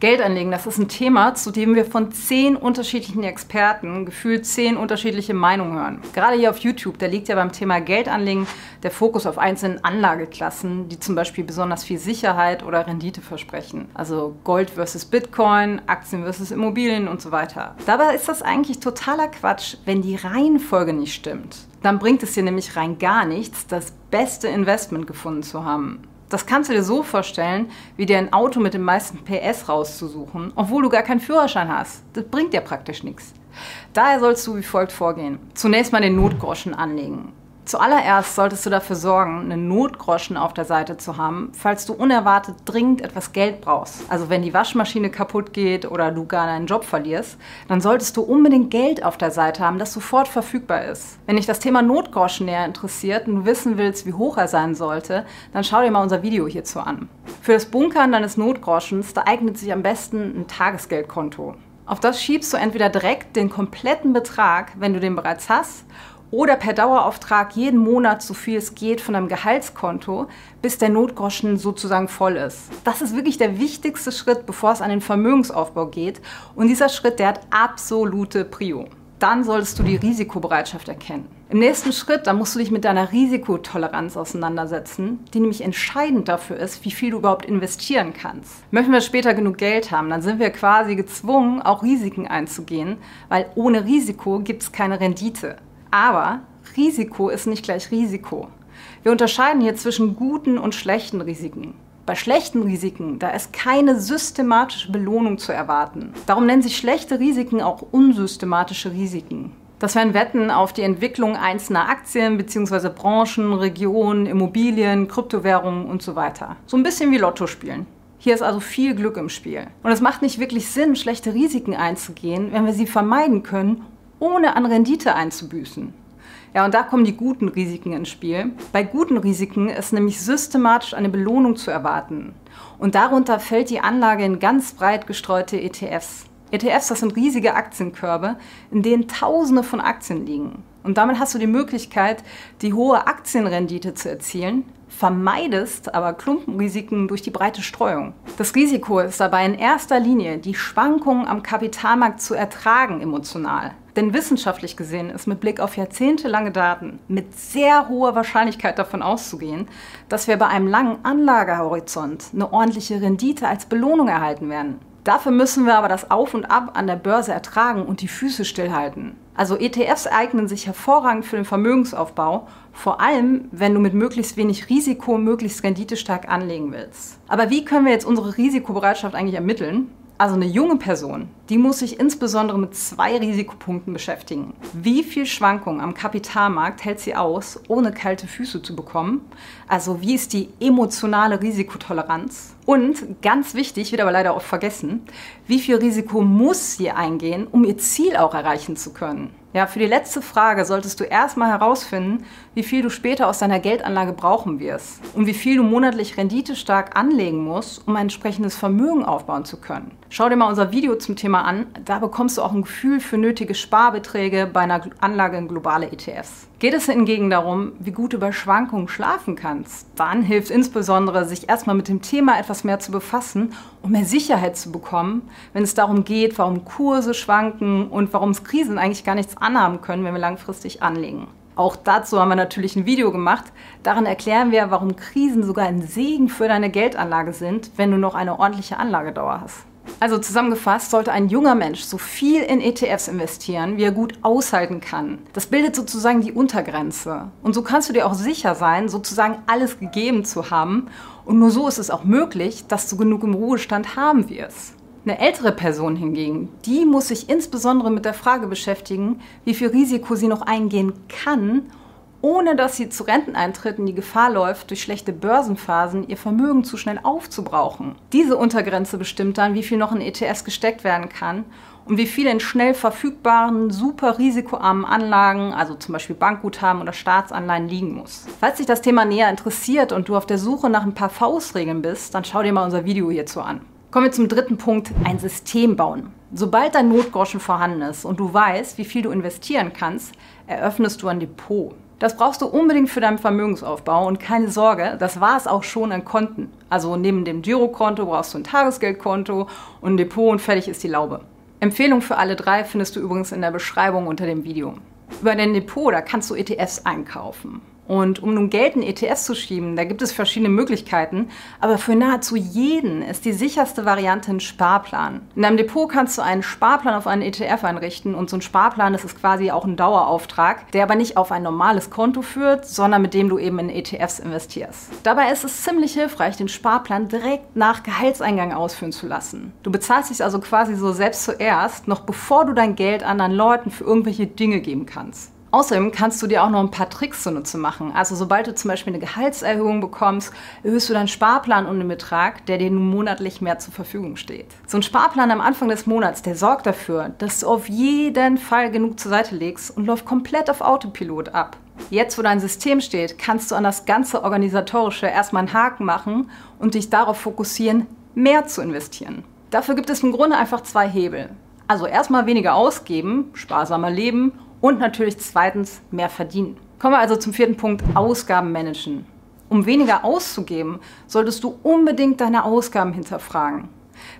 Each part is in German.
Geldanlegen, das ist ein Thema, zu dem wir von zehn unterschiedlichen Experten gefühlt zehn unterschiedliche Meinungen hören. Gerade hier auf YouTube, da liegt ja beim Thema Geldanlegen der Fokus auf einzelnen Anlageklassen, die zum Beispiel besonders viel Sicherheit oder Rendite versprechen. Also Gold versus Bitcoin, Aktien versus Immobilien und so weiter. Dabei ist das eigentlich totaler Quatsch, wenn die Reihenfolge nicht stimmt. Dann bringt es dir nämlich rein gar nichts, das beste Investment gefunden zu haben. Das kannst du dir so vorstellen, wie dir ein Auto mit den meisten PS rauszusuchen, obwohl du gar keinen Führerschein hast. Das bringt dir praktisch nichts. Daher sollst du wie folgt vorgehen. Zunächst mal den Notgroschen anlegen. Zuallererst solltest du dafür sorgen, einen Notgroschen auf der Seite zu haben, falls du unerwartet dringend etwas Geld brauchst. Also wenn die Waschmaschine kaputt geht oder du gar deinen Job verlierst, dann solltest du unbedingt Geld auf der Seite haben, das sofort verfügbar ist. Wenn dich das Thema Notgroschen näher interessiert und du wissen willst, wie hoch er sein sollte, dann schau dir mal unser Video hierzu an. Für das Bunkern deines Notgroschens, da eignet sich am besten ein Tagesgeldkonto. Auf das schiebst du entweder direkt den kompletten Betrag, wenn du den bereits hast, oder per Dauerauftrag jeden Monat so viel es geht von deinem Gehaltskonto, bis der Notgroschen sozusagen voll ist. Das ist wirklich der wichtigste Schritt, bevor es an den Vermögensaufbau geht. Und dieser Schritt, der hat absolute Prio. Dann solltest du die Risikobereitschaft erkennen. Im nächsten Schritt, da musst du dich mit deiner Risikotoleranz auseinandersetzen, die nämlich entscheidend dafür ist, wie viel du überhaupt investieren kannst. Möchten wir später genug Geld haben, dann sind wir quasi gezwungen, auch Risiken einzugehen, weil ohne Risiko gibt es keine Rendite. Aber Risiko ist nicht gleich Risiko. Wir unterscheiden hier zwischen guten und schlechten Risiken. Bei schlechten Risiken, da ist keine systematische Belohnung zu erwarten. Darum nennen sich schlechte Risiken auch unsystematische Risiken. Das wären Wetten auf die Entwicklung einzelner Aktien bzw. Branchen, Regionen, Immobilien, Kryptowährungen und so weiter. So ein bisschen wie Lotto spielen. Hier ist also viel Glück im Spiel. Und es macht nicht wirklich Sinn, schlechte Risiken einzugehen, wenn wir sie vermeiden können ohne an Rendite einzubüßen. Ja, und da kommen die guten Risiken ins Spiel. Bei guten Risiken ist nämlich systematisch eine Belohnung zu erwarten. Und darunter fällt die Anlage in ganz breit gestreute ETFs. ETFs, das sind riesige Aktienkörbe, in denen Tausende von Aktien liegen. Und damit hast du die Möglichkeit, die hohe Aktienrendite zu erzielen, vermeidest aber Klumpenrisiken durch die breite Streuung. Das Risiko ist dabei in erster Linie, die Schwankungen am Kapitalmarkt zu ertragen emotional. Denn wissenschaftlich gesehen ist mit Blick auf jahrzehntelange Daten mit sehr hoher Wahrscheinlichkeit davon auszugehen, dass wir bei einem langen Anlagehorizont eine ordentliche Rendite als Belohnung erhalten werden. Dafür müssen wir aber das Auf und Ab an der Börse ertragen und die Füße stillhalten. Also ETFs eignen sich hervorragend für den Vermögensaufbau, vor allem wenn du mit möglichst wenig Risiko möglichst renditestark anlegen willst. Aber wie können wir jetzt unsere Risikobereitschaft eigentlich ermitteln? Also eine junge Person, die muss sich insbesondere mit zwei Risikopunkten beschäftigen. Wie viel Schwankung am Kapitalmarkt hält sie aus, ohne kalte Füße zu bekommen? Also wie ist die emotionale Risikotoleranz? Und ganz wichtig, wird aber leider oft vergessen, wie viel Risiko muss sie eingehen, um ihr Ziel auch erreichen zu können? Ja, für die letzte Frage solltest du erstmal herausfinden, wie viel du später aus deiner Geldanlage brauchen wirst und wie viel du monatlich renditestark anlegen musst, um ein entsprechendes Vermögen aufbauen zu können. Schau dir mal unser Video zum Thema an, da bekommst du auch ein Gefühl für nötige Sparbeträge bei einer Anlage in globale ETFs. Geht es hingegen darum, wie gut du bei Schwankungen schlafen kannst, dann hilft insbesondere, sich erstmal mit dem Thema etwas mehr zu befassen, um mehr Sicherheit zu bekommen, wenn es darum geht, warum Kurse schwanken und warum es Krisen eigentlich gar nichts anhaben können, wenn wir langfristig anlegen. Auch dazu haben wir natürlich ein Video gemacht. Darin erklären wir, warum Krisen sogar ein Segen für deine Geldanlage sind, wenn du noch eine ordentliche Anlagedauer hast. Also zusammengefasst sollte ein junger Mensch so viel in ETFs investieren, wie er gut aushalten kann. Das bildet sozusagen die Untergrenze. Und so kannst du dir auch sicher sein, sozusagen alles gegeben zu haben. Und nur so ist es auch möglich, dass du genug im Ruhestand haben wirst. Eine ältere Person hingegen, die muss sich insbesondere mit der Frage beschäftigen, wie viel Risiko sie noch eingehen kann, ohne dass sie zu Renteneintritten die Gefahr läuft, durch schlechte Börsenphasen ihr Vermögen zu schnell aufzubrauchen. Diese Untergrenze bestimmt dann, wie viel noch in ETS gesteckt werden kann und wie viel in schnell verfügbaren, super risikoarmen Anlagen, also zum Beispiel Bankguthaben oder Staatsanleihen, liegen muss. Falls dich das Thema näher interessiert und du auf der Suche nach ein paar Faustregeln bist, dann schau dir mal unser Video hierzu an. Kommen wir zum dritten Punkt, ein System bauen. Sobald dein Notgroschen vorhanden ist und du weißt, wie viel du investieren kannst, eröffnest du ein Depot. Das brauchst du unbedingt für deinen Vermögensaufbau und keine Sorge, das war es auch schon an Konten. Also neben dem Girokonto brauchst du ein Tagesgeldkonto und ein Depot und fertig ist die Laube. Empfehlung für alle drei findest du übrigens in der Beschreibung unter dem Video. Über dein Depot, da kannst du ETFs einkaufen. Und um nun Geld in ETS zu schieben, da gibt es verschiedene Möglichkeiten, aber für nahezu jeden ist die sicherste Variante ein Sparplan. In deinem Depot kannst du einen Sparplan auf einen ETF einrichten und so ein Sparplan, das ist quasi auch ein Dauerauftrag, der aber nicht auf ein normales Konto führt, sondern mit dem du eben in ETFs investierst. Dabei ist es ziemlich hilfreich, den Sparplan direkt nach Gehaltseingang ausführen zu lassen. Du bezahlst dich also quasi so selbst zuerst, noch bevor du dein Geld anderen Leuten für irgendwelche Dinge geben kannst. Außerdem kannst du dir auch noch ein paar Tricks zunutze machen. Also sobald du zum Beispiel eine Gehaltserhöhung bekommst, erhöhst du deinen Sparplan um den Betrag, der dir nun monatlich mehr zur Verfügung steht. So ein Sparplan am Anfang des Monats, der sorgt dafür, dass du auf jeden Fall genug zur Seite legst und läuft komplett auf Autopilot ab. Jetzt, wo dein System steht, kannst du an das ganze Organisatorische erstmal einen Haken machen und dich darauf fokussieren, mehr zu investieren. Dafür gibt es im Grunde einfach zwei Hebel. Also erstmal weniger ausgeben, sparsamer leben und natürlich zweitens mehr verdienen. Kommen wir also zum vierten Punkt, Ausgaben managen. Um weniger auszugeben, solltest du unbedingt deine Ausgaben hinterfragen.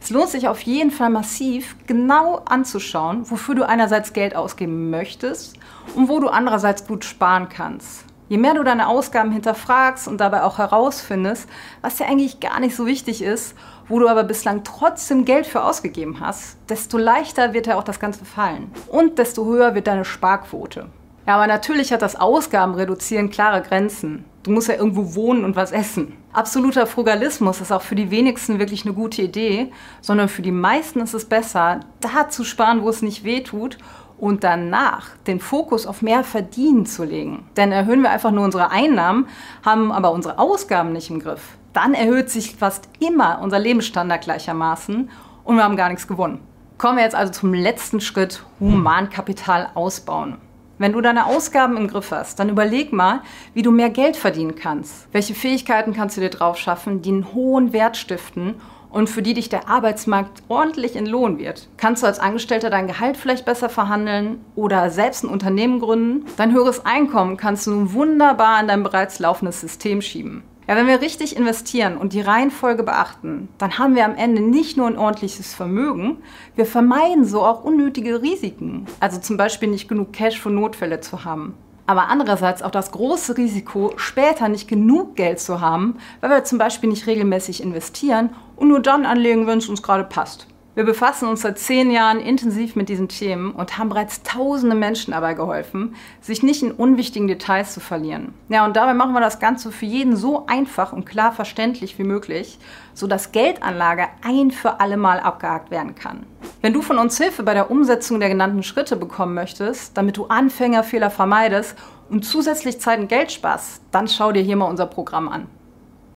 Es lohnt sich auf jeden Fall massiv genau anzuschauen, wofür du einerseits Geld ausgeben möchtest und wo du andererseits gut sparen kannst. Je mehr du deine Ausgaben hinterfragst und dabei auch herausfindest, was dir eigentlich gar nicht so wichtig ist, wo du aber bislang trotzdem Geld für ausgegeben hast, desto leichter wird dir auch das Ganze fallen. Und desto höher wird deine Sparquote. Ja, aber natürlich hat das Ausgaben reduzieren klare Grenzen. Du musst ja irgendwo wohnen und was essen. Absoluter Frugalismus ist auch für die wenigsten wirklich eine gute Idee, sondern für die meisten ist es besser, da zu sparen, wo es nicht weh tut und danach den Fokus auf mehr Verdienen zu legen. Denn erhöhen wir einfach nur unsere Einnahmen, haben aber unsere Ausgaben nicht im Griff. Dann erhöht sich fast immer unser Lebensstandard gleichermaßen und wir haben gar nichts gewonnen. Kommen wir jetzt also zum letzten Schritt, Humankapital ausbauen. Wenn du deine Ausgaben im Griff hast, dann überleg mal, wie du mehr Geld verdienen kannst. Welche Fähigkeiten kannst du dir drauf schaffen, die einen hohen Wert stiften und für die dich der Arbeitsmarkt ordentlich entlohnen wird. Kannst du als Angestellter dein Gehalt vielleicht besser verhandeln oder selbst ein Unternehmen gründen? Dein höheres Einkommen kannst du nun wunderbar in dein bereits laufendes System schieben. Ja, wenn wir richtig investieren und die Reihenfolge beachten, dann haben wir am Ende nicht nur ein ordentliches Vermögen, wir vermeiden so auch unnötige Risiken. Also zum Beispiel nicht genug Cash für Notfälle zu haben aber andererseits auch das große Risiko, später nicht genug Geld zu haben, weil wir zum Beispiel nicht regelmäßig investieren und nur dann anlegen, wenn es uns gerade passt. Wir befassen uns seit zehn Jahren intensiv mit diesen Themen und haben bereits tausende Menschen dabei geholfen, sich nicht in unwichtigen Details zu verlieren. Ja, und dabei machen wir das Ganze für jeden so einfach und klar verständlich wie möglich, sodass Geldanlage ein für alle Mal abgehakt werden kann. Wenn du von uns Hilfe bei der Umsetzung der genannten Schritte bekommen möchtest, damit du Anfängerfehler vermeidest und zusätzlich Zeit und Geld sparst, dann schau dir hier mal unser Programm an.